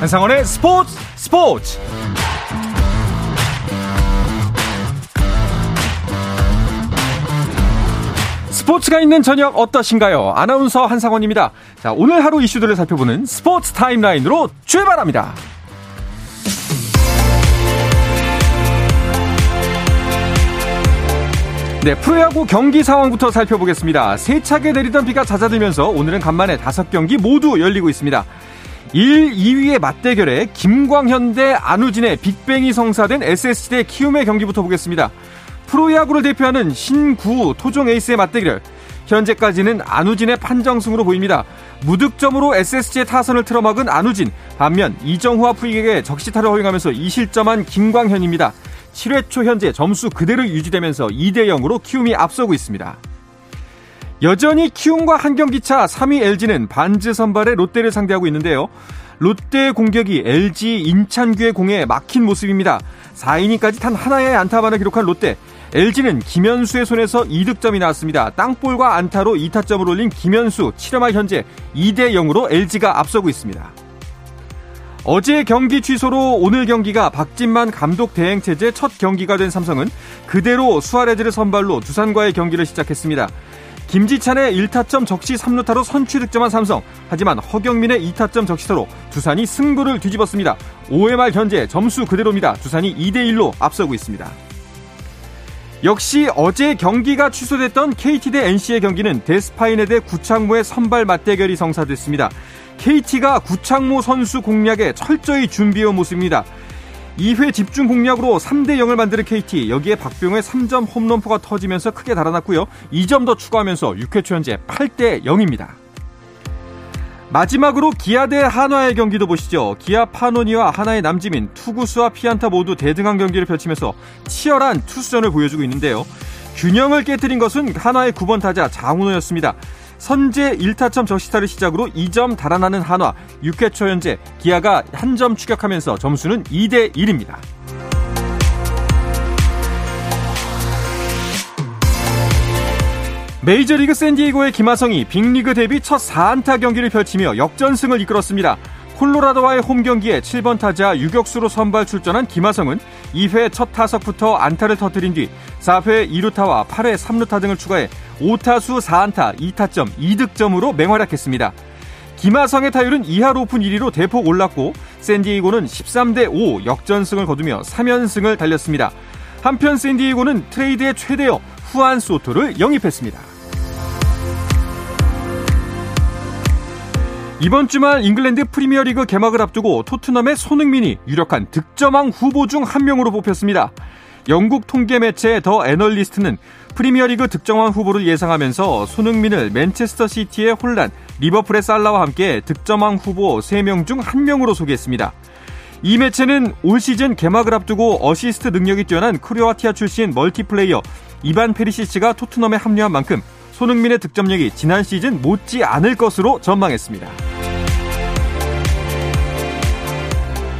한상원의 스포츠 스포츠 스포츠가 있는 저녁 어떠신가요? 아나운서 한상원입니다. 자, 오늘 하루 이슈들을 살펴보는 스포츠 타임라인으로 출발합니다. 네, 프로야구 경기 상황부터 살펴보겠습니다. 세차게 내리던 비가 잦아들면서 오늘은 간만에 다섯 경기 모두 열리고 있습니다. 1, 2위의 맞대결에 김광현 대 안우진의 빅뱅이 성사된 SSG 대 키움의 경기부터 보겠습니다. 프로야구를 대표하는 신구 토종 에이스의 맞대결. 현재까지는 안우진의 판정승으로 보입니다. 무득점으로 SSG의 타선을 틀어막은 안우진. 반면 이정후와 푸익에게 적시타를 허용하면서 2실점한 김광현입니다. 7회 초 현재 점수 그대로 유지되면서 2대 0으로 키움이 앞서고 있습니다. 여전히 키움과 한 경기 차 3위 LG는 반즈 선발의 롯데를 상대하고 있는데요. 롯데 공격이 LG 인찬규의 공에 막힌 모습입니다. 4이닝까지 단 하나의 안타만을 기록한 롯데. LG는 김현수의 손에서 2득점이 나왔습니다. 땅볼과 안타로 2타점을 올린 김현수, 7회말 현재 2대 0으로 LG가 앞서고 있습니다. 어제 경기 취소로 오늘 경기가 박진만 감독 대행 체제 첫 경기가 된 삼성은 그대로 수아레즈를 선발로 두산과의 경기를 시작했습니다. 김지찬의 1타점 적시 3루타로 선취 득점한 삼성. 하지만 허경민의 2타점 적시타로 두산이 승부를 뒤집었습니다. 5회 말 현재 점수 그대로입니다. 두산이 2대1로 앞서고 있습니다. 역시 어제 경기가 취소됐던 KT 대 NC의 경기는 데스파이네 대 구창모의 선발 맞대결이 성사됐습니다. KT가 구창모 선수 공략에 철저히 준비해온 모습입니다. 2회 집중 공략으로 3대 0을 만드는 KT 여기에 박병호의 3점 홈런포가 터지면서 크게 달아났고요. 2점 더 추가하면서 6회 초 현재 8대 0입니다. 마지막으로 기아 대 한화의 경기도 보시죠. 기아 파노니와 하나의 남지민, 투구수와 피안타 모두 대등한 경기를 펼치면서 치열한 투수전을 보여주고 있는데요. 균형을 깨뜨린 것은 한화의 9번 타자 장훈호였습니다. 선제 1타점 적시타를 시작으로 2점 달아나는 한화 6회 초 현재 기아가 한 점 추격하면서 점수는 2대 1입니다. 메이저리그 샌디에이고의 김하성이 빅리그 데뷔 첫 4안타 경기를 펼치며 역전승을 이끌었습니다. 콜로라도와의 홈 경기에 7번 타자 유격수로 선발 출전한 김하성은 2회 첫 타석부터 안타를 터뜨린 뒤 4회 2루타와 8회 3루타 등을 추가해 5타수 4안타 2타점 2득점으로 맹활약했습니다. 김하성의 타율은 2할 5푼 1리로 대폭 올랐고 샌디에이고는 13대 5 역전승을 거두며 3연승을 달렸습니다. 한편 샌디에이고는 트레이드의 최대어 후안 소토를 영입했습니다. 이번 주말 잉글랜드 프리미어리그 개막을 앞두고 토트넘의 손흥민이 유력한 득점왕 후보 중 한 명으로 뽑혔습니다. 영국 통계 매체 더 애널리스트는 프리미어리그 득점왕 후보를 예상하면서 손흥민을 맨체스터 시티의 홀란, 리버풀의 살라와 함께 득점왕 후보 3명 중 1명으로 소개했습니다. 이 매체는 올 시즌 개막을 앞두고 어시스트 능력이 뛰어난 크로아티아 출신 멀티플레이어 이반 페리시치가 토트넘에 합류한 만큼 손흥민의 득점력이 지난 시즌 못지 않을 것으로 전망했습니다.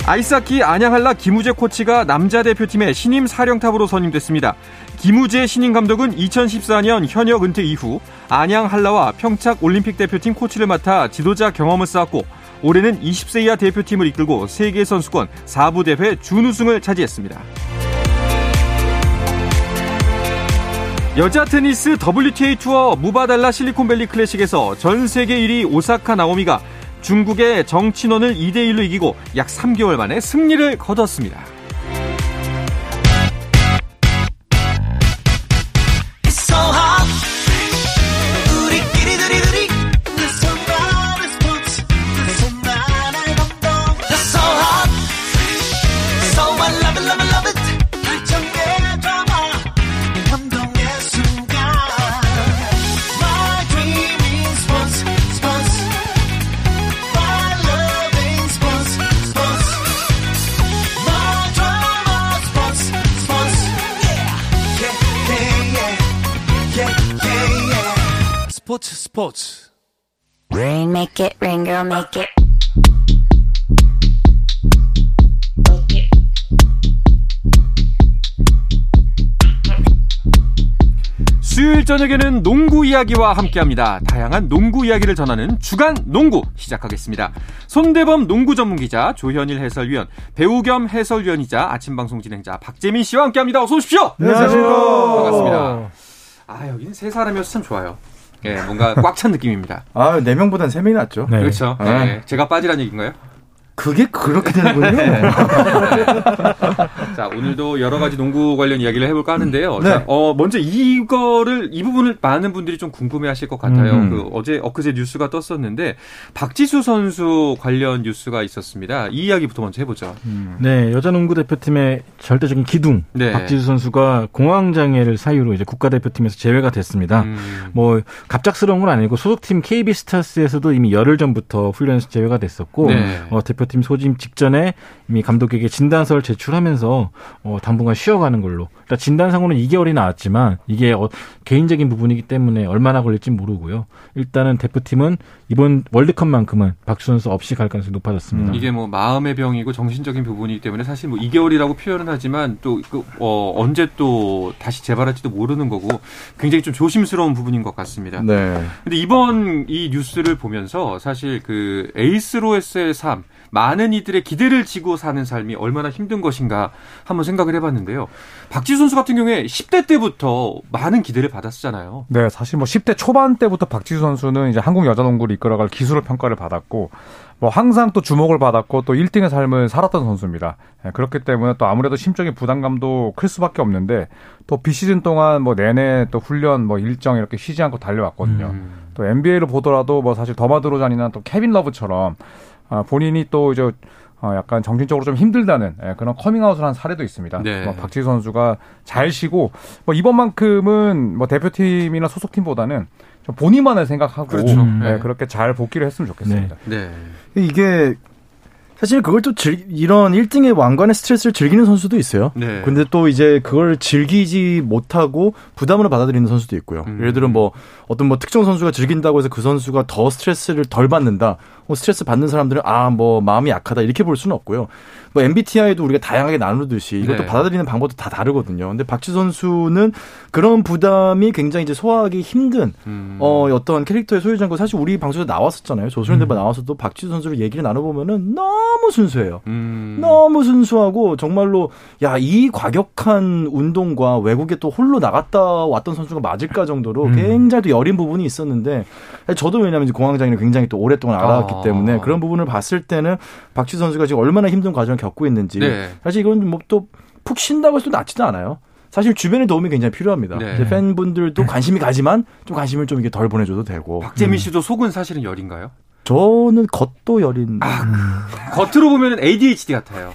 아이스하키 안양한라 김우재 코치가 남자 대표팀의 신임 사령탑으로 선임됐습니다. 김우재 신임 감독은 2014년 현역 은퇴 이후 안양한라와 평착 올림픽 대표팀 코치를 맡아 지도자 경험을 쌓았고 올해는 20세 이하 대표팀을 이끌고 세계 선수권 4부 대회 준우승을 차지했습니다. 여자 테니스 WTA 투어 무바달라 실리콘밸리 클래식에서 전 세계 1위 오사카 나오미가 중국의 정친원을 2대1로 이기고 약 3개월 만에 승리를 거뒀습니다. 저녁에는 농구 이야기와 함께합니다. 다양한 농구 이야기를 전하는 주간 농구 시작하겠습니다. 손대범 농구 전문 기자, 조현일 해설위원, 배우 겸 해설위원이자 아침 방송 진행자 박재민 씨와 함께합니다. 어서 오십시오. 안녕하십니까. 반갑습니다. 아 여기는 세 사람이어서 참 좋아요. 예, 뭔가 꽉 찬 느낌입니다. 아, 네 명보단 세 명이 낫죠. 네. 그렇죠. 아. 예, 제가 빠지란 얘기인가요? 그게 그렇게 되는군요. 자, 오늘도 여러 가지 농구 관련 이야기를 해볼까 하는데요. 네. 자, 어, 먼저 이거를, 이 부분을 많은 분들이 좀 궁금해 하실 것 같아요. 음. 그 어제, 엊그제 뉴스가 떴었는데, 박지수 선수 관련 뉴스가 있었습니다. 이 이야기부터 먼저 해보죠. 네, 여자 농구 대표팀의 절대적인 기둥 네. 박지수 선수가 공황 장애를 사유로 이제 국가대표팀에서 제외가 됐습니다. 음, 뭐 갑작스러운 건 아니고 소속팀 KB 스타스에서도 이미 열흘 전부터 훈련에서 제외가 됐었고 네. 어, 대표 팀 소집 직전에 이미 감독에게 진단서를 제출하면서 어, 당분간 쉬어가는 걸로. 일단 진단상으로는 2개월이 나왔지만 이게 어, 개인적인 부분이기 때문에 얼마나 걸릴지 모르고요. 일단은 대표팀은 이번 월드컵만큼은 박지수 선수 없이 갈 가능성이 높아졌습니다. 이게 뭐 마음의 병이고 정신적인 부분이기 때문에 사실 뭐 2개월이라고 표현은 하지만 또 그, 어, 언제 또 다시 재발할지도 모르는 거고 굉장히 좀 조심스러운 부분인 것 같습니다. 네. 근데 이번 이 뉴스를 보면서 사실 그 에이스로서의 삶, 많은 이들의 기대를 지고 사는 삶이 얼마나 힘든 것인가 한번 생각을 해봤는데요. 박지수 선수 같은 경우에 10대 때부터 많은 기대를 받았잖아요. 네, 사실 뭐 10대 초반 때부터 박지수 선수는 이제 한국 여자 농구를 이끌어갈 기술을 평가를 받았고 뭐 항상 또 주목을 받았고 또 1등의 삶을 살았던 선수입니다. 예, 그렇기 때문에 또 아무래도 심적인 부담감도 클 수밖에 없는데 또 비시즌 동안 뭐 내내 또 훈련 뭐 일정 이렇게 쉬지 않고 달려왔거든요. 음. 또 NBA를 보더라도 뭐 사실 더마드로잔이나 또 케빈 러브처럼 아, 본인이 또 이제 어, 약간 정신적으로 좀 힘들다는 예, 그런 커밍아웃을 한 사례도 있습니다. 네. 뭐 박지수 선수가 잘 쉬고 뭐 이번만큼은 뭐 대표팀이나 소속팀보다는 좀 본인만을 생각하고 그렇죠. 예, 네. 그렇게 잘 복귀를 했으면 좋겠습니다. 네. 이게 사실 그걸 또 즐, 이런 1등의 왕관의 스트레스를 즐기는 선수도 있어요. 네. 근데 또 이제 그걸 즐기지 못하고 부담으로 받아들이는 선수도 있고요. 음. 예를 들어 뭐 어떤 뭐 특정 선수가 즐긴다고 해서 그 선수가 더 스트레스를 덜 받는다. 뭐 스트레스 받는 사람들은 아 뭐 마음이 약하다 이렇게 볼 수는 없고요. 뭐 MBTI도 우리가 다양하게 나누듯이 이것도 네. 받아들이는 방법도 다 다르거든요. 근데 박지 선수는 그런 부담이 굉장히 이제 소화하기 힘든 음. 어, 어떤 캐릭터의 소유자인 거 사실 우리 방송에 나왔었잖아요. 조선일 대바 나와서도 박지수 선수를 얘기를 나눠보면은 너무 순수해요. 음. 너무 순수하고 정말로 야 이 과격한 운동과 외국에 또 홀로 나갔다 왔던 선수가 맞을까 정도로 음. 굉장히 또 여린 부분이 있었는데 저도 왜냐하면 공황장애를 굉장히 또 오랫동안 알아왔기 아. 때문에 그런 부분을 봤을 때는 박지수 선수가 지금 얼마나 힘든 과정을 겪고 있는지 네. 사실 이건 뭐 또 푹 쉰다고 해서 낫지도 않아요. 사실 주변의 도움이 굉장히 필요합니다. 네. 이제 팬분들도 관심이 가지만 좀 관심을 좀 이렇게 덜 보내줘도 되고. 박재민 씨도 속은 사실은 열인가요? 저는 겉도 여린. 겉으로 보면 ADHD 같아요.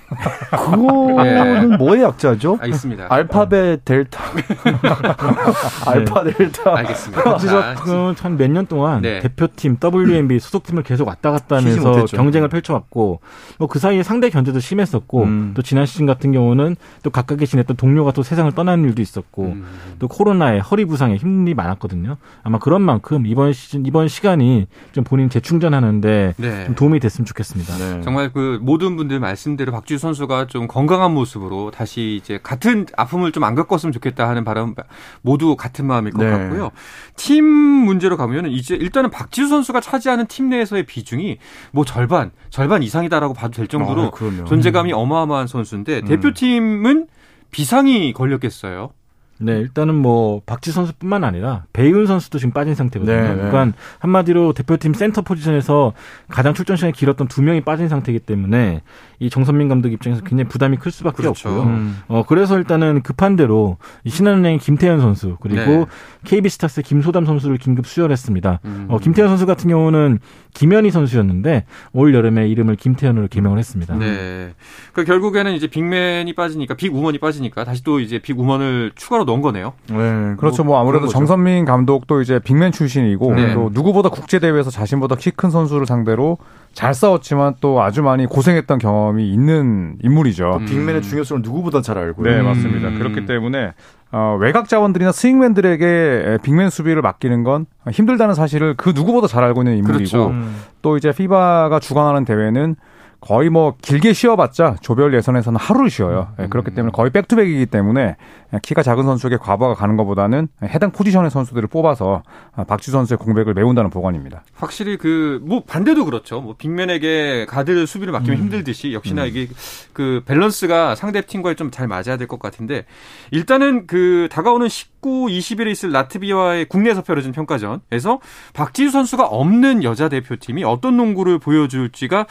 그거는 뭐의 약자죠? 알겠습니다. 알파벳 델타. 알파 델타. 알겠습니다. 자, 한몇 년 동안 네. 대표팀 WNBA 소속팀을 계속 왔다 갔다 하면서. 경쟁을 펼쳐왔고 뭐 그 사이에 상대 견제도 심했었고 음. 또 지난 시즌 같은 경우는 또 가깝게 지냈던 동료가 또 세상을 떠나는 일도 있었고 음. 또 코로나에 허리 부상에 힘이 많았거든요. 아마 그런 만큼 이번 시즌 이번 시간이 좀 본인 재충전하는 데 네. 좀 도움이 됐으면 좋겠습니다. 네. 정말 그 모든 분들 말씀대로 박지수 선수가 좀 건강한 모습으로 다시 이제 같은 아픔을 좀 안 겪었으면 좋겠다 하는 바람 모두 같은 마음일 것 네. 같고요. 팀 문제로 가면은 이제 일단은 박지수 선수가 차지하는 팀 내에서의 비중이 뭐 절반 절반 이상이다라고 봐도 될 정도로 아. 존재감이 어마어마한 선수인데 대표팀은 비상이 걸렸겠어요. 네, 일단은 뭐 박지 선수뿐만 아니라 배윤 선수도 지금 빠진 상태거든요. 네, 네. 그러니까 한마디로 대표팀 센터 포지션에서 가장 출전 시간이 길었던 두 명이 빠진 상태이기 때문에 이 정선민 감독 입장에서 굉장히 부담이 클 수밖에 그렇죠. 없고요. 음. 어 그래서 일단은 급한 대로 이 신한은행 김태현 선수 그리고 네. KB스타스 김소담 선수를 긴급 수혈했습니다. 음. 어 김태현 선수 같은 경우는 김현희 선수였는데 올 여름에 이름을 김태현으로 개명을 했습니다. 네. 그 결국에는 이제 빅맨이 빠지니까 빅우먼이 빠지니까 다시 또 이제 빅우먼을 추가로 넣은 거네요. 네. 그렇죠. 뭐 아무래도 그런 거죠. 정선민 감독도 이제 빅맨 출신이고 네. 또 누구보다 국제 대회에서 자신보다 키 큰 선수를 상대로 잘 싸웠지만 또 아주 많이 고생했던 경험이 있는 인물이죠. 음. 빅맨의 중요성을 누구보다 잘 알고요. 네, 음. 맞습니다. 그렇기 때문에 어, 외곽 자원들이나 스윙맨들에게 빅맨 수비를 맡기는 건 힘들다는 사실을 그 누구보다 잘 알고 있는 인물이고 그렇죠. 음. 또 이제 피바가 주관하는 대회는 거의 뭐 길게 쉬어봤자 조별 예선에서는 하루를 쉬어요. 예, 그렇기 때문에 거의 백투백이기 때문에 키가 작은 선수에게 과부하가 가는 것보다는 해당 포지션의 선수들을 뽑아서 박지 선수의 공백을 메운다는 보관입니다. 확실히 그 뭐 반대도 그렇죠. 뭐 빅맨에게 가드 수비를 맡기면 힘들듯이 역시나 이게 그 밸런스가 상대 팀과에 좀잘 맞아야 될 것 같은데 일단은 그 다가오는 19, 20일에 있을 라트비아와의 국내에서 펼쳐진 평가전에서 박지수 선수가 없는 여자 대표팀이 어떤 농구를 보여줄지가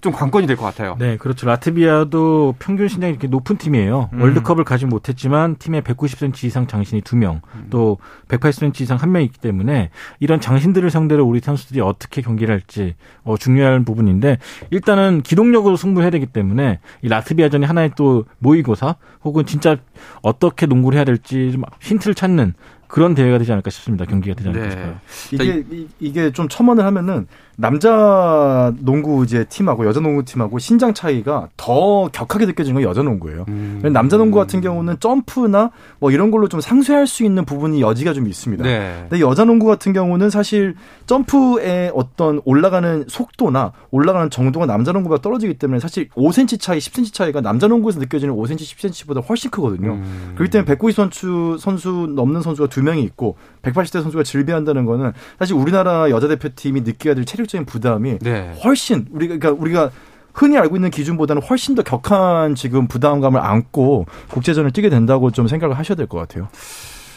좀 관건이 될 것 같아요. 네, 그렇죠. 라트비아도 평균 신장이 이렇게 높은 팀이에요. 음. 월드컵을 가지 못했지만 팀에 190cm 이상 장신이 2명, 음. 또 180cm 이상 1명 있기 때문에 이런 장신들을 상대로 우리 선수들이 어떻게 경기를 할지 어, 중요한 부분인데 일단은 기동력으로 승부해야 되기 때문에 이 라트비아전이 하나의 또 모의고사 혹은 진짜 어떻게 농구를 해야 될지 좀 힌트를 찾는 그런 대회가 되지 않을까 싶습니다. 경기가 되지 않을까 네. 싶어요. 이게 이- 이게 좀 첨언을 하면은 남자 농구 이제 팀하고 여자 농구 팀하고 신장 차이가 더 격하게 느껴지는 건 여자 농구예요. 음. 남자 농구 같은 경우는 점프나 뭐 이런 걸로 좀 상쇄할 수 있는 부분이 여지가 좀 있습니다. 네. 근데 여자 농구 같은 경우는 사실 점프의 어떤 올라가는 속도나 올라가는 정도가 남자 농구가 떨어지기 때문에 사실 5cm 차이, 10cm 차이가 남자 농구에서 느껴지는 5cm, 10cm보다 훨씬 크거든요. 음. 그렇기 때문에 190 선수 선수 넘는 선수가 두 명이 있고 180대 선수가 질비한다는 거는 사실 우리나라 여자 대표팀이 느껴야 될 체력적인 부담이 네. 훨씬 우리가 그러니까 우리가 흔히 알고 있는 기준보다는 훨씬 더 격한 지금 부담감을 안고 국제전을 뛰게 된다고 좀 생각을 하셔야 될 것 같아요.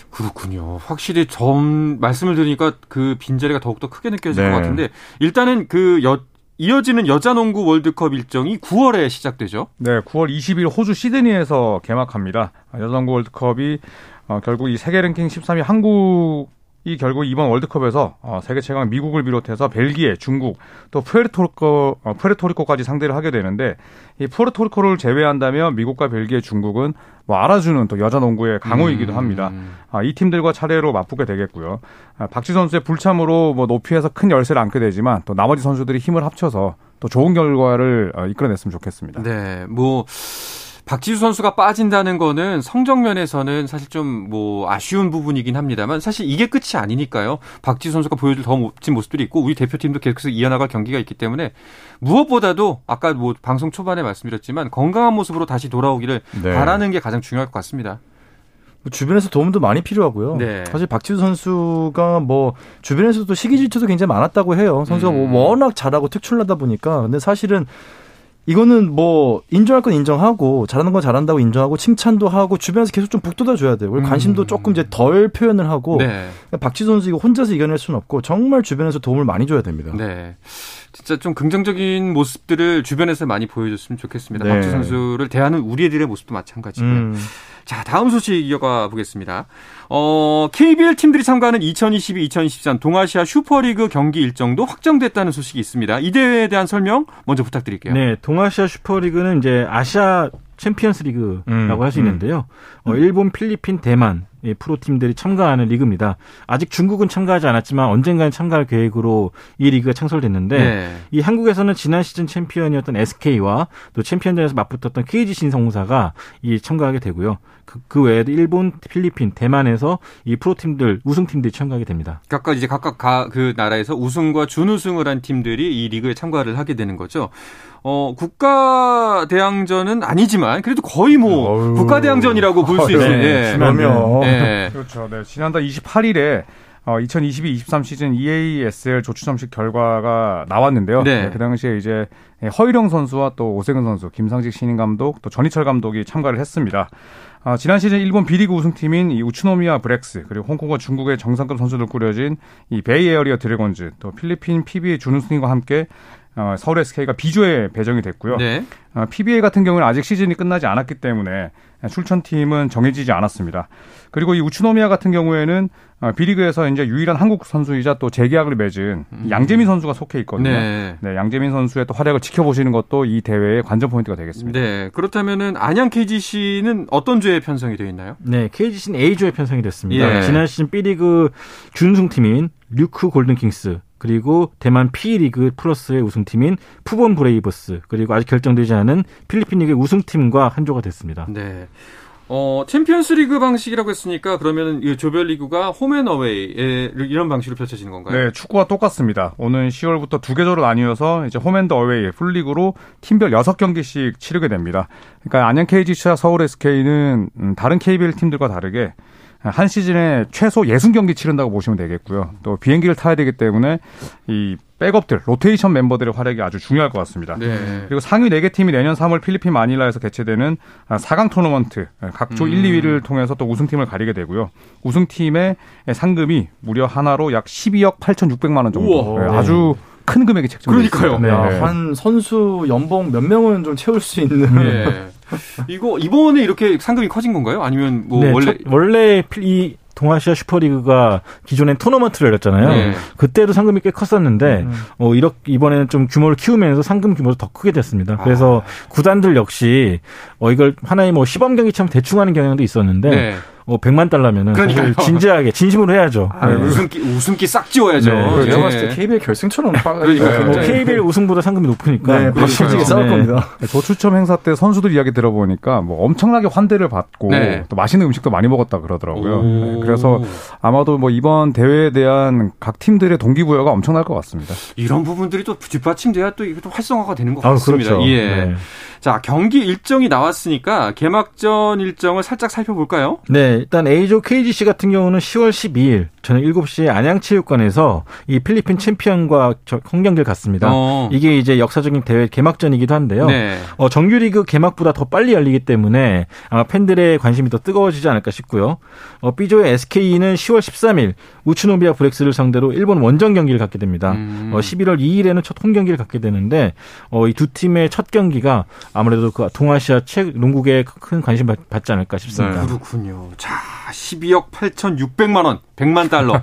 그렇군요. 확실히 점 말씀을 들으니까 그 빈자리가 더욱더 크게 느껴질 네. 것 같은데 일단은 그 여, 이어지는 여자 농구 월드컵 일정이 9월에 시작되죠. 네, 9월 20일 호주 시드니에서 개막합니다. 여자 농구 월드컵이 어, 결국 이 세계 랭킹 13위 한국이 결국 이번 월드컵에서 어, 세계 최강 미국을 비롯해서 벨기에, 중국, 또 푸에르토리코, 어, 푸에르토리코까지 상대를 하게 되는데 이 푸에르토리코를 제외한다면 미국과 벨기에, 중국은 뭐 알아주는 또 여자 농구의 강호이기도 합니다. 아, 이 팀들과 차례로 맞붙게 되겠고요. 아, 박지 선수의 불참으로 뭐 높이에서 큰 열세를 안게 되지만 또 나머지 선수들이 힘을 합쳐서 또 좋은 결과를 어, 이끌어냈으면 좋겠습니다. 네, 뭐 박지수 선수가 빠진다는 거는 성적 면에서는 사실 좀 뭐 아쉬운 부분이긴 합니다만 사실 이게 끝이 아니니까요. 박지수 선수가 보여줄 더 멋진 모습들이 있고 우리 대표팀도 계속해서 이어나갈 경기가 있기 때문에 무엇보다도 아까 뭐 방송 초반에 말씀드렸지만 건강한 모습으로 다시 돌아오기를 네. 바라는 게 가장 중요할 것 같습니다. 뭐 주변에서 도움도 많이 필요하고요. 네. 사실 박지수 선수가 뭐 주변에서도 시기 질투도 굉장히 많았다고 해요. 선수가 음. 뭐 워낙 잘하고 특출나다 보니까 근데 사실은 이거는 뭐 인정할 건 인정하고 잘하는 건 잘한다고 인정하고 칭찬도 하고 주변에서 계속 좀 북돋아 줘야 돼요. 그리고 관심도 조금 이제 덜 표현을 하고 음. 네. 박지수 선수 이거 혼자서 이겨낼 수는 없고 정말 주변에서 도움을 많이 줘야 됩니다. 네. 진짜 좀 긍정적인 모습들을 주변에서 많이 보여줬으면 좋겠습니다. 네. 박지수 선수를 대하는 우리 애들의 모습도 마찬가지고요. 음. 자, 다음 소식 이어가 보겠습니다. 어, KBL 팀들이 참가하는 2022-2023 동아시아 슈퍼리그 경기 일정도 확정됐다는 소식이 있습니다. 이 대회에 대한 설명 먼저 부탁드릴게요. 네, 동아시아 슈퍼리그는 이제 아시아 챔피언스 리그라고 음, 할수 있는데요. 어, 일본, 필리핀, 대만 이 프로팀들이 참가하는 리그입니다. 아직 중국은 참가하지 않았지만 언젠가는 참가할 계획으로 이 리그가 창설됐는데 네. 이 한국에서는 지난 시즌 챔피언이었던 SK와 또 챔피언전에서 맞붙었던 KG 신성공사가 이 참가하게 되고요. 그, 그 외에도 일본, 필리핀, 대만에서 이 프로팀들 우승팀들이 참가하게 됩니다. 각각 이제 각각 가, 그 나라에서 우승과 준우승을 한 팀들이 이 리그에 참가를 하게 되는 거죠. 어, 국가 대항전은 아니지만 그래도 거의 뭐. 국가 대항전이라고 볼수 어휴. 있어요. 네, 예. 그러면 예. 그렇죠. 네. 지난달 28일에 어, 2022-23 시즌 EASL 조추첨식 결과가 나왔는데요. 네. 네, 그 당시에 이제 허일영 선수와 또 오세근 선수, 김상식 신인 감독, 또 전희철 감독이 참가를 했습니다. 아, 지난 시즌 일본 B리그 우승팀인 이 우츠노미야 브렉스 그리고 홍콩과 중국의 정상급 선수들 꾸려진 이 베이에어리어 드래곤즈 또 필리핀 PBA 준우승과 함께 어, 서울 SK가 B조에 배정이 됐고요. 네. 어, PBA 같은 경우는 아직 시즌이 끝나지 않았기 때문에 출전팀은 정해지지 않았습니다. 그리고 이 우츠노미야 같은 경우에는 어, B리그에서 이제 유일한 한국 선수이자 또 재계약을 맺은 양재민 선수가 속해 있거든요. 네. 네, 양재민 선수의 또 활약을 지켜보시는 것도 이 대회의 관전 포인트가 되겠습니다. 네. 그렇다면은 안양 KGC는 어떤 조에 편성이 되어 있나요? 네, KGC는 A조에 편성이 됐습니다. 예. 지난 시즌 B리그 준우승팀인 류큐 골든킹스 그리고 대만 P리그 플러스의 우승팀인 푸본 브레이버스 그리고 아직 결정되지 않은 필리핀 리그의 우승팀과 한조가 됐습니다. 네. 어, 챔피언스 리그 방식이라고 했으니까 그러면 이 조별리그가 홈앤어웨이 이런 방식으로 펼쳐지는 건가요? 네, 축구와 똑같습니다. 오는 10월부터 두 개 조로 나뉘어서 이제 홈앤더 어웨이 풀리그로 팀별 6경기씩 치르게 됩니다. 그러니까 안양 KGC와 서울 SK는 음, 다른 KBL 팀들과 다르게 한 시즌에 최소 60경기 치른다고 보시면 되겠고요. 또 비행기를 타야 되기 때문에 이 백업들, 로테이션 멤버들의 활약이 아주 중요할 것 같습니다. 네. 그리고 상위 4개 팀이 내년 3월 필리핀 마닐라에서 개최되는 4강 토너먼트 각조 음. 1, 2위를 통해서 또 우승팀을 가리게 되고요. 우승팀의 상금이 무려 하나로 약 12억 8,600만 원 정도. 우와. 네, 아주 큰 금액이 책정돼 그러니까요. 야, 한 선수 연봉 몇 명은 좀 채울 수 있는. 네. 이거 이번에 이렇게 상금이 커진 건가요? 아니면 뭐 네, 원래 첫- 원래 필- 이 동아시아 슈퍼리그가 기존엔 토너먼트를 열렸잖아요. 네. 그때도 상금이 꽤 컸었는데 어 이렇게 이번에는 좀 규모를 키우면서 상금 규모도 더 크게 됐습니다. 그래서 구단들 역시 어 이걸 하나의 뭐 시범 경기처럼 대충 하는 경향도 있었는데 네. 어 100만 달러면은 그러니까요. 진지하게 진심으로 해야죠. 아, 네. 웃음기 웃음기 싹 지워야죠. 네. 그리고 제가 예. 봤을 때 KBL 결승처럼 빡. 그러니까요. 뭐 KBL 우승보다 상금이 높으니까 네, 박수지게 네. 싸울 겁니다. 조추첨 행사 때 선수들 이야기 들어보니까 뭐 엄청나게 환대를 받고 네. 또 맛있는 음식도 많이 먹었다 그러더라고요. 오. 네, 그래서 아마도 뭐 이번 대회에 대한 각 팀들의 동기부여가 엄청날 것 같습니다. 이런 부분들이 또 뒷받침돼야 또 이게 또 활성화가 되는 것 아, 같습니다. 그렇죠. 예. 네. 자 경기 일정이 나왔으니까 개막전 일정을 살짝 살펴볼까요? 네, 일단 A조 KGC 같은 경우는 10월 12일 저녁 7시에 안양체육관에서 이 필리핀 챔피언과 저- 홈경기를 갖습니다. 어. 이게 이제 역사적인 대회 개막전이기도 한데요. 네. 어, 정규리그 개막보다 더 빨리 열리기 때문에 아마 팬들의 관심이 더 뜨거워지지 않을까 싶고요. 어, B조의 SK는 10월 13일 우츠노비아 브렉스를 상대로 일본 원정 경기를 갖게 됩니다. 음. 어, 11월 2일에는 첫 홈 경기를 갖게 되는데 어, 이 두 팀의 첫 경기가 아무래도 그 동아시아 책 농구계에 큰 관심 받- 받지 않을까 싶습니다. 네. 그렇군요. 자, 12억 8,600만 원, 100만 달러.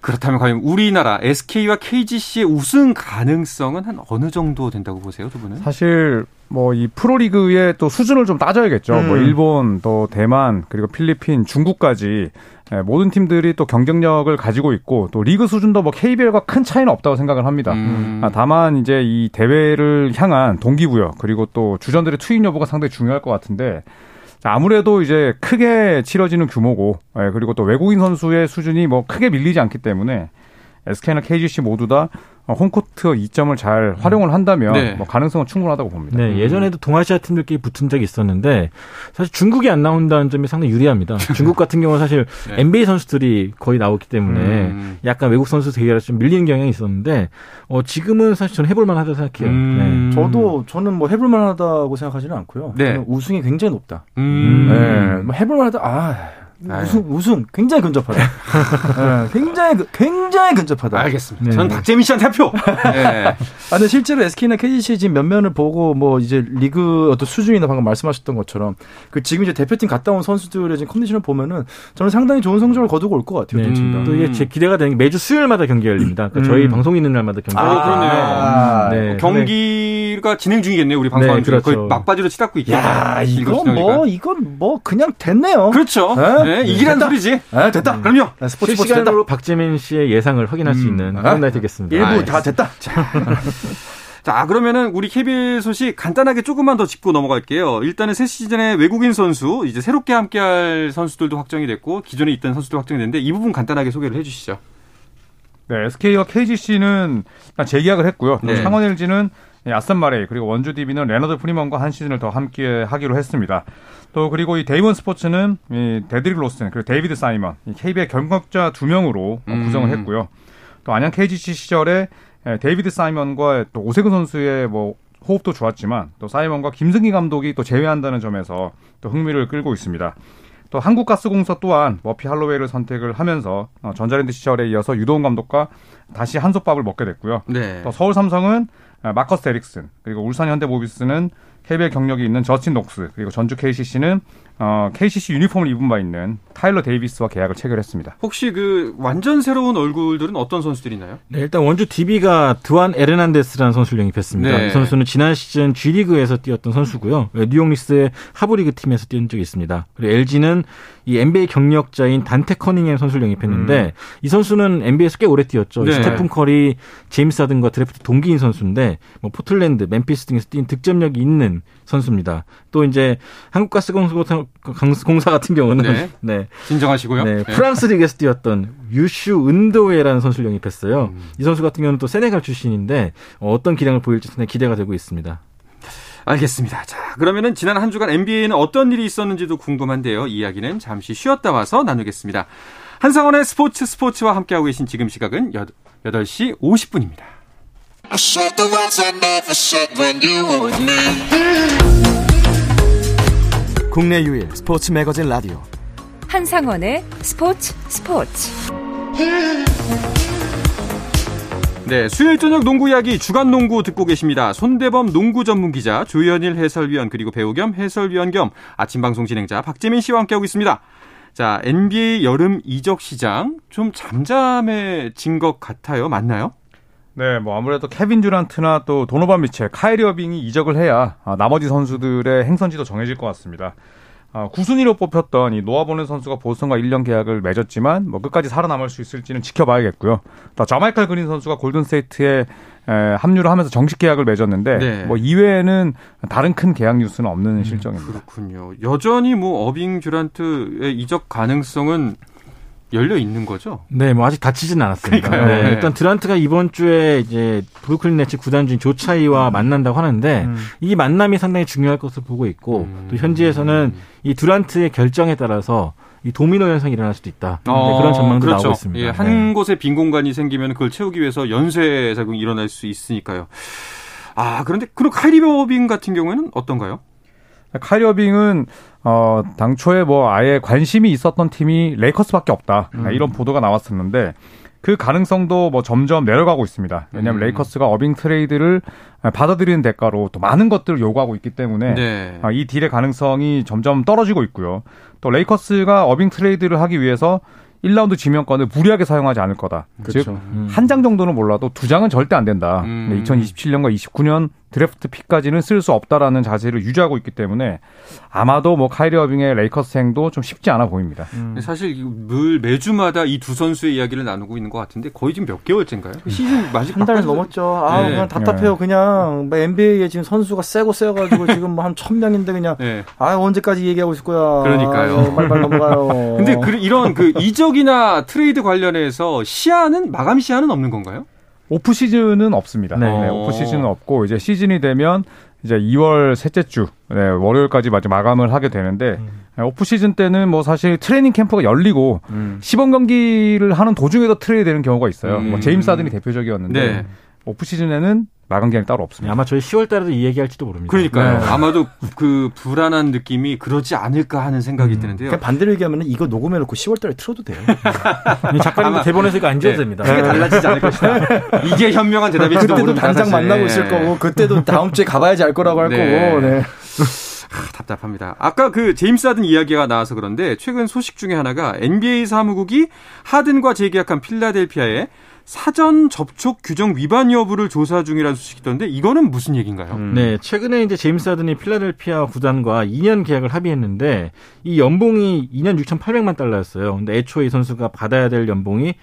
그렇다면 과연 우리나라 SK와 KGC의 우승 가능성은 한 어느 정도 된다고 보세요, 두 분은? 사실 뭐 이 프로리그의 또 수준을 좀 따져야겠죠. 음. 뭐 일본, 또 대만, 그리고 필리핀, 중국까지 예, 모든 팀들이 또 경쟁력을 가지고 있고 또 리그 수준도 뭐 KBL과 큰 차이는 없다고 생각을 합니다. 음. 아, 다만 이제 이 대회를 향한 동기부여 그리고 또 주전들의 투입 여부가 상당히 중요할 것 같은데 자, 아무래도 이제 크게 치러지는 규모고 예, 그리고 또 외국인 선수의 수준이 뭐 크게 밀리지 않기 때문에 SK나 KGC 모두 다 홈코트 이점을 잘 활용을 한다면 네. 뭐 가능성은 충분하다고 봅니다. 네, 예전에도 동아시아 팀들끼리 붙은 적이 있었는데 사실 중국이 안 나온다는 점이 상당히 유리합니다. 중국 같은 경우는 사실 네. NBA 선수들이 거의 나오기 때문에 음. 약간 외국 선수 대결에 좀 밀리는 경향이 있었는데 어, 지금은 사실 저는 해볼 만하다고 생각해요. 음. 저도 저는 뭐 해볼 만하다고 생각하지는 않고요. 네. 우승이 굉장히 높다. 음. 네, 뭐 해볼 만하다. 아, 우승 우승 굉장히 근접하다. 네, 굉장히 그- 굉장히 근접하다. 알겠습니다. 네. 저는 박재민 씨한테 한 표. 네. 아, 근데 실제로 SK나 KGC 지금 면면을 보고 뭐 이제 리그 어떤 수준이나 방금 말씀하셨던 것처럼 그 지금 이제 대표팀 갔다 온 선수들의 지금 컨디션을 보면은 저는 상당히 좋은 성적을 거두고 올 것 같아요. 네. 음. 또 이게 제 기대가 되는 게 매주 수요일마다 경기 열립니다. 그러니까 저희 음. 방송 있는 날마다 경기. 아, 그러네요. 아, 네. 경기 가 진행 중이겠네요, 우리 방송. 네, 그렇죠. 거의 막바지로 치닫고 있겠네요. 야, 이건 뭐. 이건 뭐 그냥 됐네요. 그렇죠. 네? 네, 이기란 됐다. 소리지. 아, 됐다. 그럼요. 아, 스포츠. 실시간으로 박재민 씨의 예상을 확인할 수 음. 있는 아? 그런 날이 되겠습니다. 일부. 다 됐다. 자, 그러면은 우리 KBL 소식 간단하게 조금만 더 짚고 넘어갈게요. 일단은 새 시즌에 외국인 선수, 이제 새롭게 함께할 선수들도 확정이 됐고, 기존에 있던 선수도 확정이 됐는데, 이 부분 간단하게 소개를 해주시죠. 네, SK와 KGC는 재계약을 했고요. 또 네. 창원 LG는 아셈 마레이 그리고 원주 DB는 레너드 프리먼과 한 시즌을 더 함께 하기로 했습니다. 또 그리고 이 데이원 스포츠는 이 디드릭 로슨 그리고 데이비드 사이먼 이 KBL 경력자 두 명으로 음. 구성을 했고요. 또 안양 KGC 시절에 에, 데이비드 사이먼과 또 오세근 선수의 뭐 호흡도 좋았지만 또 사이먼과 김승기 감독이 또 재회한다는 점에서 또 흥미를 끌고 있습니다. 또 한국가스공사 또한 머피 할로웨이를 선택을 하면서 어, 전자랜드 시절에 이어서 유도훈 감독과 다시 한솥밥을 먹게 됐고요. 네. 또 서울 삼성은 아, 마커스 데릭슨 그리고 울산 현대모비스는 KBL 경력이 있는 저스틴 녹스 그리고 전주 KCC는 어, KCC 유니폼을 입은 바 있는 타일러 데이비스와 계약을 체결했습니다. 혹시 그 완전 새로운 얼굴들은 어떤 선수들이 있나요? 네, 일단 원주 DB가 드완 에르난데스라는 선수를 영입했습니다. 네. 이 선수는 지난 시즌 G리그에서 뛰었던 선수고요. 네, 뉴욕 닉스의 하부리그 팀에서 뛰은 적이 있습니다. 그리고 LG는 이 NBA 경력자인 단테 커닝햄 선수를 영입했는데 이 선수는 NBA에서 꽤 오래 뛰었죠. 네. 스테픈 커리, 제임스 하든과 드래프트 동기인 선수인데 뭐 포틀랜드, 멤피스 등에서 뛴 득점력이 있는 선수입니다. 또 이제 한국가스공사 같은 경우는 네. 네. 진정하시고요. 네, 네. 프랑스 리그에서 뛰었던 유슈 은도예라는 선수를 영입했어요. 음. 이 선수 같은 경우는 또 세네갈 출신인데 어, 어떤 기량을 보일지 상당히 기대가 되고 있습니다. 알겠습니다. 자, 그러면은 지난 한 주간 NBA에는 어떤 일이 있었는지도 궁금한데요. 이야기는 잠시 쉬었다 와서 나누겠습니다. 한상원의 스포츠 스포츠와 함께하고 계신 지금 시각은 8시 50분입니다. I said the words I never said when you were with me. 국내 유일 스포츠 매거진 라디오 한상원의 스포츠 스포츠. 네, 수요일 저녁 농구 이야기 주간 농구 듣고 계십니다. 손대범 농구 전문 기자, 조현일 해설위원 그리고 배우 겸 해설위원 겸 아침 방송 진행자 박재민 씨와 함께하고 있습니다. 자, NBA 여름 이적 시장 좀 잠잠해진 것 같아요. 맞나요? 네, 뭐 아무래도 케빈 듀란트나 또 도노반 미첼, 카이리 어빙이 이적을 해야 아, 나머지 선수들의 행선지도 정해질 것 같습니다. 아, 구순위로 뽑혔던 이 노아보는 선수가 보스턴과 1년 계약을 맺었지만 뭐 끝까지 살아남을 수 있을지는 지켜봐야겠고요. 또 자마이칼 그린 선수가 골든스테이트에 에, 합류를 하면서 정식 계약을 맺었는데 네. 뭐 이외에는 다른 큰 계약 뉴스는 없는 실정입니다. 그렇군요. 여전히 뭐 어빙 듀란트의 이적 가능성은 열려 있는 거죠? 네, 뭐 아직 다치진 않았습니다. 네, 네. 일단 드란트가 이번 주에 이제 브루클린 네츠 구단주인 조차이와 만난다고 하는데 이 만남이 상당히 중요할 것으로 보고 있고 음. 또 현지에서는 이 드란트의 결정에 따라서 이 도미노 현상이 일어날 수도 있다. 네, 그런 전망도 그렇죠. 나오고 있습니다. 예, 네. 한 곳에 빈 공간이 생기면 그걸 채우기 위해서 연쇄 작용이 일어날 수 있으니까요. 아, 그런데 그럼 카이리 어빙 같은 경우에는 어떤가요? 카이리 어빙은 어 당초에 뭐 아예 관심이 있었던 팀이 레이커스밖에 없다 음. 이런 보도가 나왔었는데 그 가능성도 뭐 점점 내려가고 있습니다. 왜냐하면 음. 레이커스가 어빙 트레이드를 받아들이는 대가로 또 많은 것들을 요구하고 있기 때문에 네. 아, 이 deal의 가능성이 점점 떨어지고 있고요. 또 레이커스가 어빙 트레이드를 하기 위해서 1라운드 지명권을 무리하게 사용하지 않을 거다. 그렇죠. 음. 즉 한 장 정도는 몰라도 두 장은 절대 안 된다. 음. 네, 2027년과 29년 드래프트 pick까지는 쓸 수 없다라는 자세를 유지하고 있기 때문에 아마도 뭐 카이리 어빙의 레이커스 행도 좀 쉽지 않아 보입니다. 사실 이거 늘 매주마다 이 두 선수의 이야기를 나누고 있는 것 같은데 거의 지금 몇 개월째인가요? 시즌 아직 한달 바꿔서- 넘었죠. 아, 네. 그냥 답답해요. 그냥 뭐 NBA에 지금 선수가 쌔고 쌔가지고 지금 뭐 한천 명인데 그냥 네. 아 언제까지 얘기하고 있을 거야. 그러니까요. 아, 빨리빨리 넘어가요. 근데 그, 이런 그 이적이나 트레이드 관련해서 시한은 마감 시한은 없는 건가요? 오프 시즌은 없습니다. 네. 네, 오프 시즌은 없고 이제 시즌이 되면 이제 2월 셋째 주 네, 월요일까지 마감을 하게 되는데 네, 오프 시즌 때는 뭐 사실 트레이닝 캠프가 열리고 음. 시범 경기를 하는 도중에도 트레이드 되는 경우가 있어요. 음. 뭐 제임스 하든이 대표적이었는데 네. 오프 시즌에는 마감 기한이 따로 없습니다. 아마 저희 10월 달에도 이 얘기할지도 모릅니다. 그러니까요. 네. 아마도 그 불안한 느낌이 그러지 않을까 하는 생각이 드는데요. 그냥 반대로 얘기하면 이거 녹음해놓고 10월달에 틀어도 돼요. 이 작가님도 대본에서 이거 안 지어도 네. 됩니다. 크게 달라지지 않을 것이다. 이게 현명한 대답일지도 그때도 모릅니다. 당장 사실. 만나고 있을 네. 거고 그때도 다음 주에 가봐야지 알 거라고 할 네. 거고. 네. 아, 답답합니다. 아까 그 제임스 하든 이야기가 나와서 그런데 최근 소식 중에 하나가 NBA 사무국이 하든과 재계약한 필라델피아에 사전 접촉 규정 위반 여부를 조사 중이라는 소식이 있던데 이거는 무슨 얘기인가요? 네, 최근에 이제 제임스 하든이 필라델피아 구단과 2년 계약을 합의했는데 이 연봉이 2년 6,800만 달러였어요. 근데 애초에 이 선수가 받아야 될 연봉이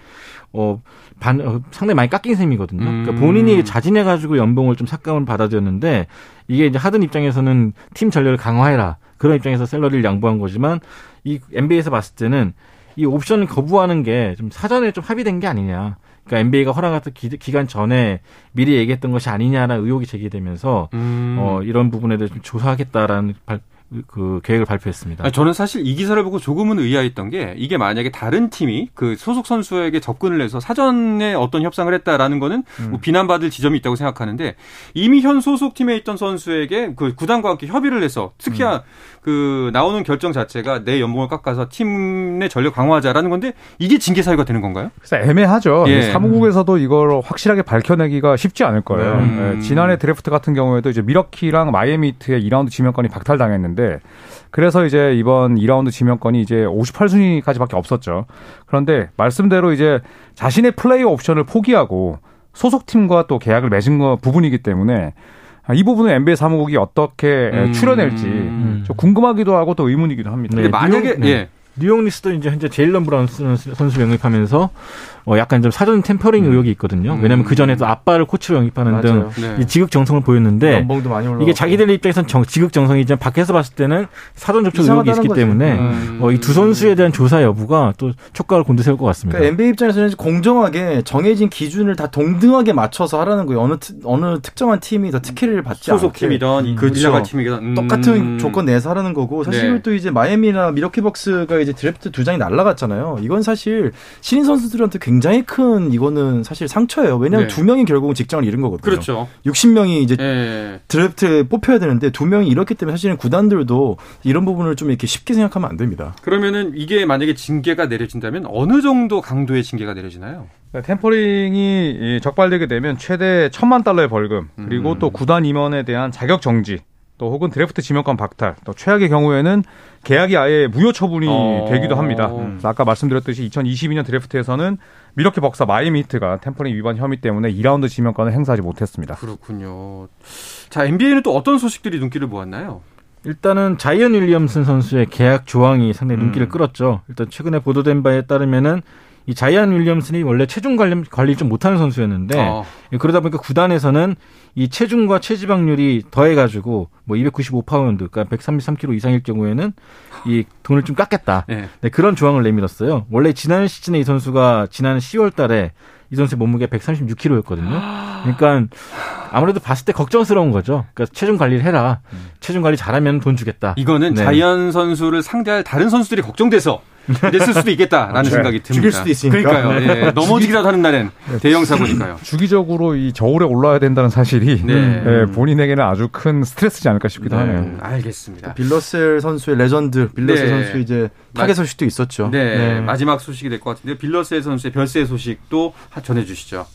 어, 반, 어, 상당히 많이 깎인 셈이거든요. 음. 그러니까 본인이 자진해가지고 연봉을 좀 삭감을 받아들였는데 이게 이제 하든 입장에서는 팀 전력을 강화해라. 그런 입장에서 샐러리를 양보한 거지만 이 NBA에서 봤을 때는 이 옵션을 거부하는 게 좀 사전에 좀 합의된 게 아니냐. 그러니까 NBA가 허락했던 기, 기간 전에 미리 얘기했던 것이 아니냐라는 의혹이 제기되면서 음. 어, 이런 부분에 대해서 좀 조사하겠다라는 발, 그 계획을 발표했습니다. 저는 사실 이 기사를 보고 조금은 의아했던 게 이게 만약에 다른 팀이 그 소속 선수에게 접근을 해서 사전에 어떤 협상을 했다라는 거는 뭐 비난받을 지점이 있다고 생각하는데 이미 현 소속 팀에 있던 선수에게 그 구단과 함께 협의를 해서 특히나 그 나오는 결정 자체가 내 연봉을 깎아서 팀 내 전력 강화하자라는 건데 이게 징계 사유가 되는 건가요? 그래서 애매하죠. 예. 사무국에서도 이걸 확실하게 밝혀내기가 쉽지 않을 거예요. 네. 예, 지난해 드래프트 같은 경우에도 이제 밀워키랑 마이애미 히트의 2라운드 지명권이 박탈당했는데 그래서 이제 이번 2라운드 지명권이 이제 58순위까지밖에 없었죠. 그런데 말씀대로 이제 자신의 player option을 포기하고 소속팀과 또 계약을 맺은 거 부분이기 때문에 이 부분은 NBA 사무국이 어떻게 음. 추려낼지 좀 궁금하기도 하고 또 의문이기도 합니다. 근데 만약에 뉴욕- 네. 예. 뉴욕 닉스도 이제 현재 제일런 브런슨 선수 영입하면서 어 약간 좀 사전 tampering 의혹이 있거든요. 왜냐하면 그 전에도 아빠를 코치로 영입하는 등 맞아요. 네. 이 지극 정성을 보였는데 연봉도 많이 올라. 이게 자기들 입장에선 정, 지극 정성이지만 밖에서 봤을 때는 사전 접촉 의혹이 있기 거지. 때문에 음. 어, 이 두 선수에 대한 조사 여부가 또 촉각을 곤두세울 것 같습니다. 그러니까 NBA 입장에서는 공정하게 정해진 기준을 다 동등하게 맞춰서 하라는 거예요. 어느 트- 어느 특정한 팀이 더 특혜를 받지 소속 않게. 팀이던 그렇죠. 팀이든 음. 똑같은 조건 내서 하라는 거고 사실 네. 또 이제 마이애미나 밀워키 벅스가 이제 드래프트 두 장이 날라갔잖아요. 이건 사실 신인 선수들한테 굉장히 큰 이거는 사실 상처예요. 왜냐하면 네. 두 명이 결국은 직장을 잃은 거거든요. 그렇죠. 60명이 이제 예. 드래프트에 뽑혀야 되는데 두 명이 이렇기 때문에 사실은 구단들도 이런 부분을 좀 이렇게 쉽게 생각하면 안 됩니다. 그러면은 이게 만약에 징계가 내려진다면 어느 정도 강도의 징계가 내려지나요? 네, tampering이 이 적발되게 되면 최대 천만 달러의 벌금 그리고 음. 또 구단 임원에 대한 자격 정지 또 혹은 드래프트 지명권 박탈 또 최악의 경우에는 계약이 아예 무효 처분이 어. 되기도 합니다. 음. 아까 말씀드렸듯이 2022년 드래프트에서는 밀워키 벅스와 마이애미 히트가 tampering 위반 혐의 때문에 2라운드 지명권을 행사하지 못했습니다. 그렇군요. 자, NBA는 또 어떤 소식들이 눈길을 모았나요? 일단은 자이언 윌리엄슨 선수의 계약 조항이 상당히 눈길을 음. 끌었죠. 일단 최근에 보도된 바에 따르면은 이 자이언 윌리엄슨이 원래 체중 관리, 관리 좀 못하는 선수였는데 어, 그러다 보니까 구단에서는 이 체중과 체지방률이 더해가지고 뭐 295파운드, 그러니까 133kg 이상일 경우에는 이 돈을 좀 깎겠다. 네. 네, 그런 조항을 내밀었어요. 원래 지난 시즌에 이 선수가 지난 10월달에 이 선수의 몸무게 136kg였거든요. 그러니까 아무래도 봤을 때 걱정스러운 거죠. 그러니까 체중 관리를 해라. 체중 관리 잘하면 돈 주겠다. 이거는 네. 자이언 선수를 상대할 다른 선수들이 걱정돼서 이랬을 수도 있겠다라는 네. 생각이 듭니다. 죽일 수도 있으니까. 그러니까요. 예, 넘어지기라도 하는 날엔 대형 사고니까요. 주기적으로 이 저울에 올라야 된다는 사실이 네. 예, 본인에게는 아주 큰 스트레스지 않을까 싶기도 하네요. 음, 알겠습니다. 빌 러셀 선수의 레전드 빌 러셀 네. 선수 이제 타계 소식도 있었죠. 네, 마지막 소식이 될 것 같은데 빌 러셀 선수의 별세 소식도 하- 전해주시죠.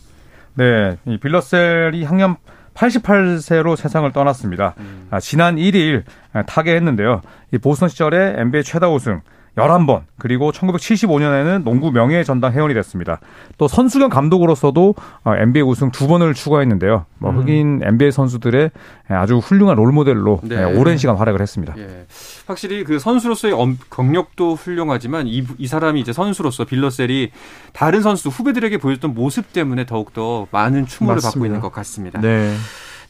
네, 이 빌 러셀이 향년 88세로 세상을 떠났습니다. 음. 아, 지난 1일 타계했는데요. 이 보스턴 시절에 NBA 최다 우승 11번, 그리고 1975년에는 농구 명예 전당 회원이 됐습니다. 또 선수 겸 감독으로서도 어, NBA 우승 두 번을 추가했는데요. 뭐 흑인 NBA 선수들의 아주 훌륭한 롤모델로 네. 예, 오랜 시간 활약을 했습니다. 예. 확실히 그 선수로서의 엄- 경력도 훌륭하지만 이, 이 사람이 이제 선수로서 빌러셀이 다른 선수 후배들에게 보여줬던 모습 때문에 더욱더 많은 추모를 받고 맞습니다. 있는 것 같습니다. 네.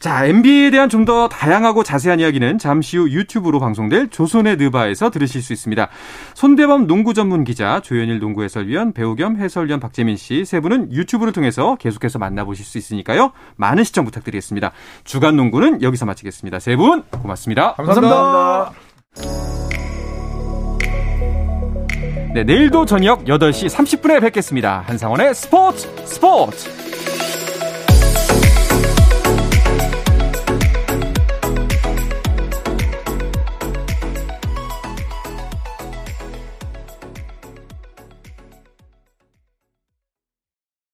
자, NBA에 대한 좀 더 다양하고 자세한 이야기는 잠시 후 유튜브로 방송될 조선의 느바에서 들으실 수 있습니다. 손대범 농구 전문 기자, 조현일 농구 해설위원, 배우 겸 해설위원 박재민 씨 세 분은 유튜브를 통해서 계속해서 만나보실 수 있으니까요. 많은 시청 부탁드리겠습니다. 주간 농구는 여기서 마치겠습니다. 세 분 고맙습니다. 감사합니다. 네, 내일도 저녁 8시 30분에 뵙겠습니다. 한상원의 스포츠 스포츠!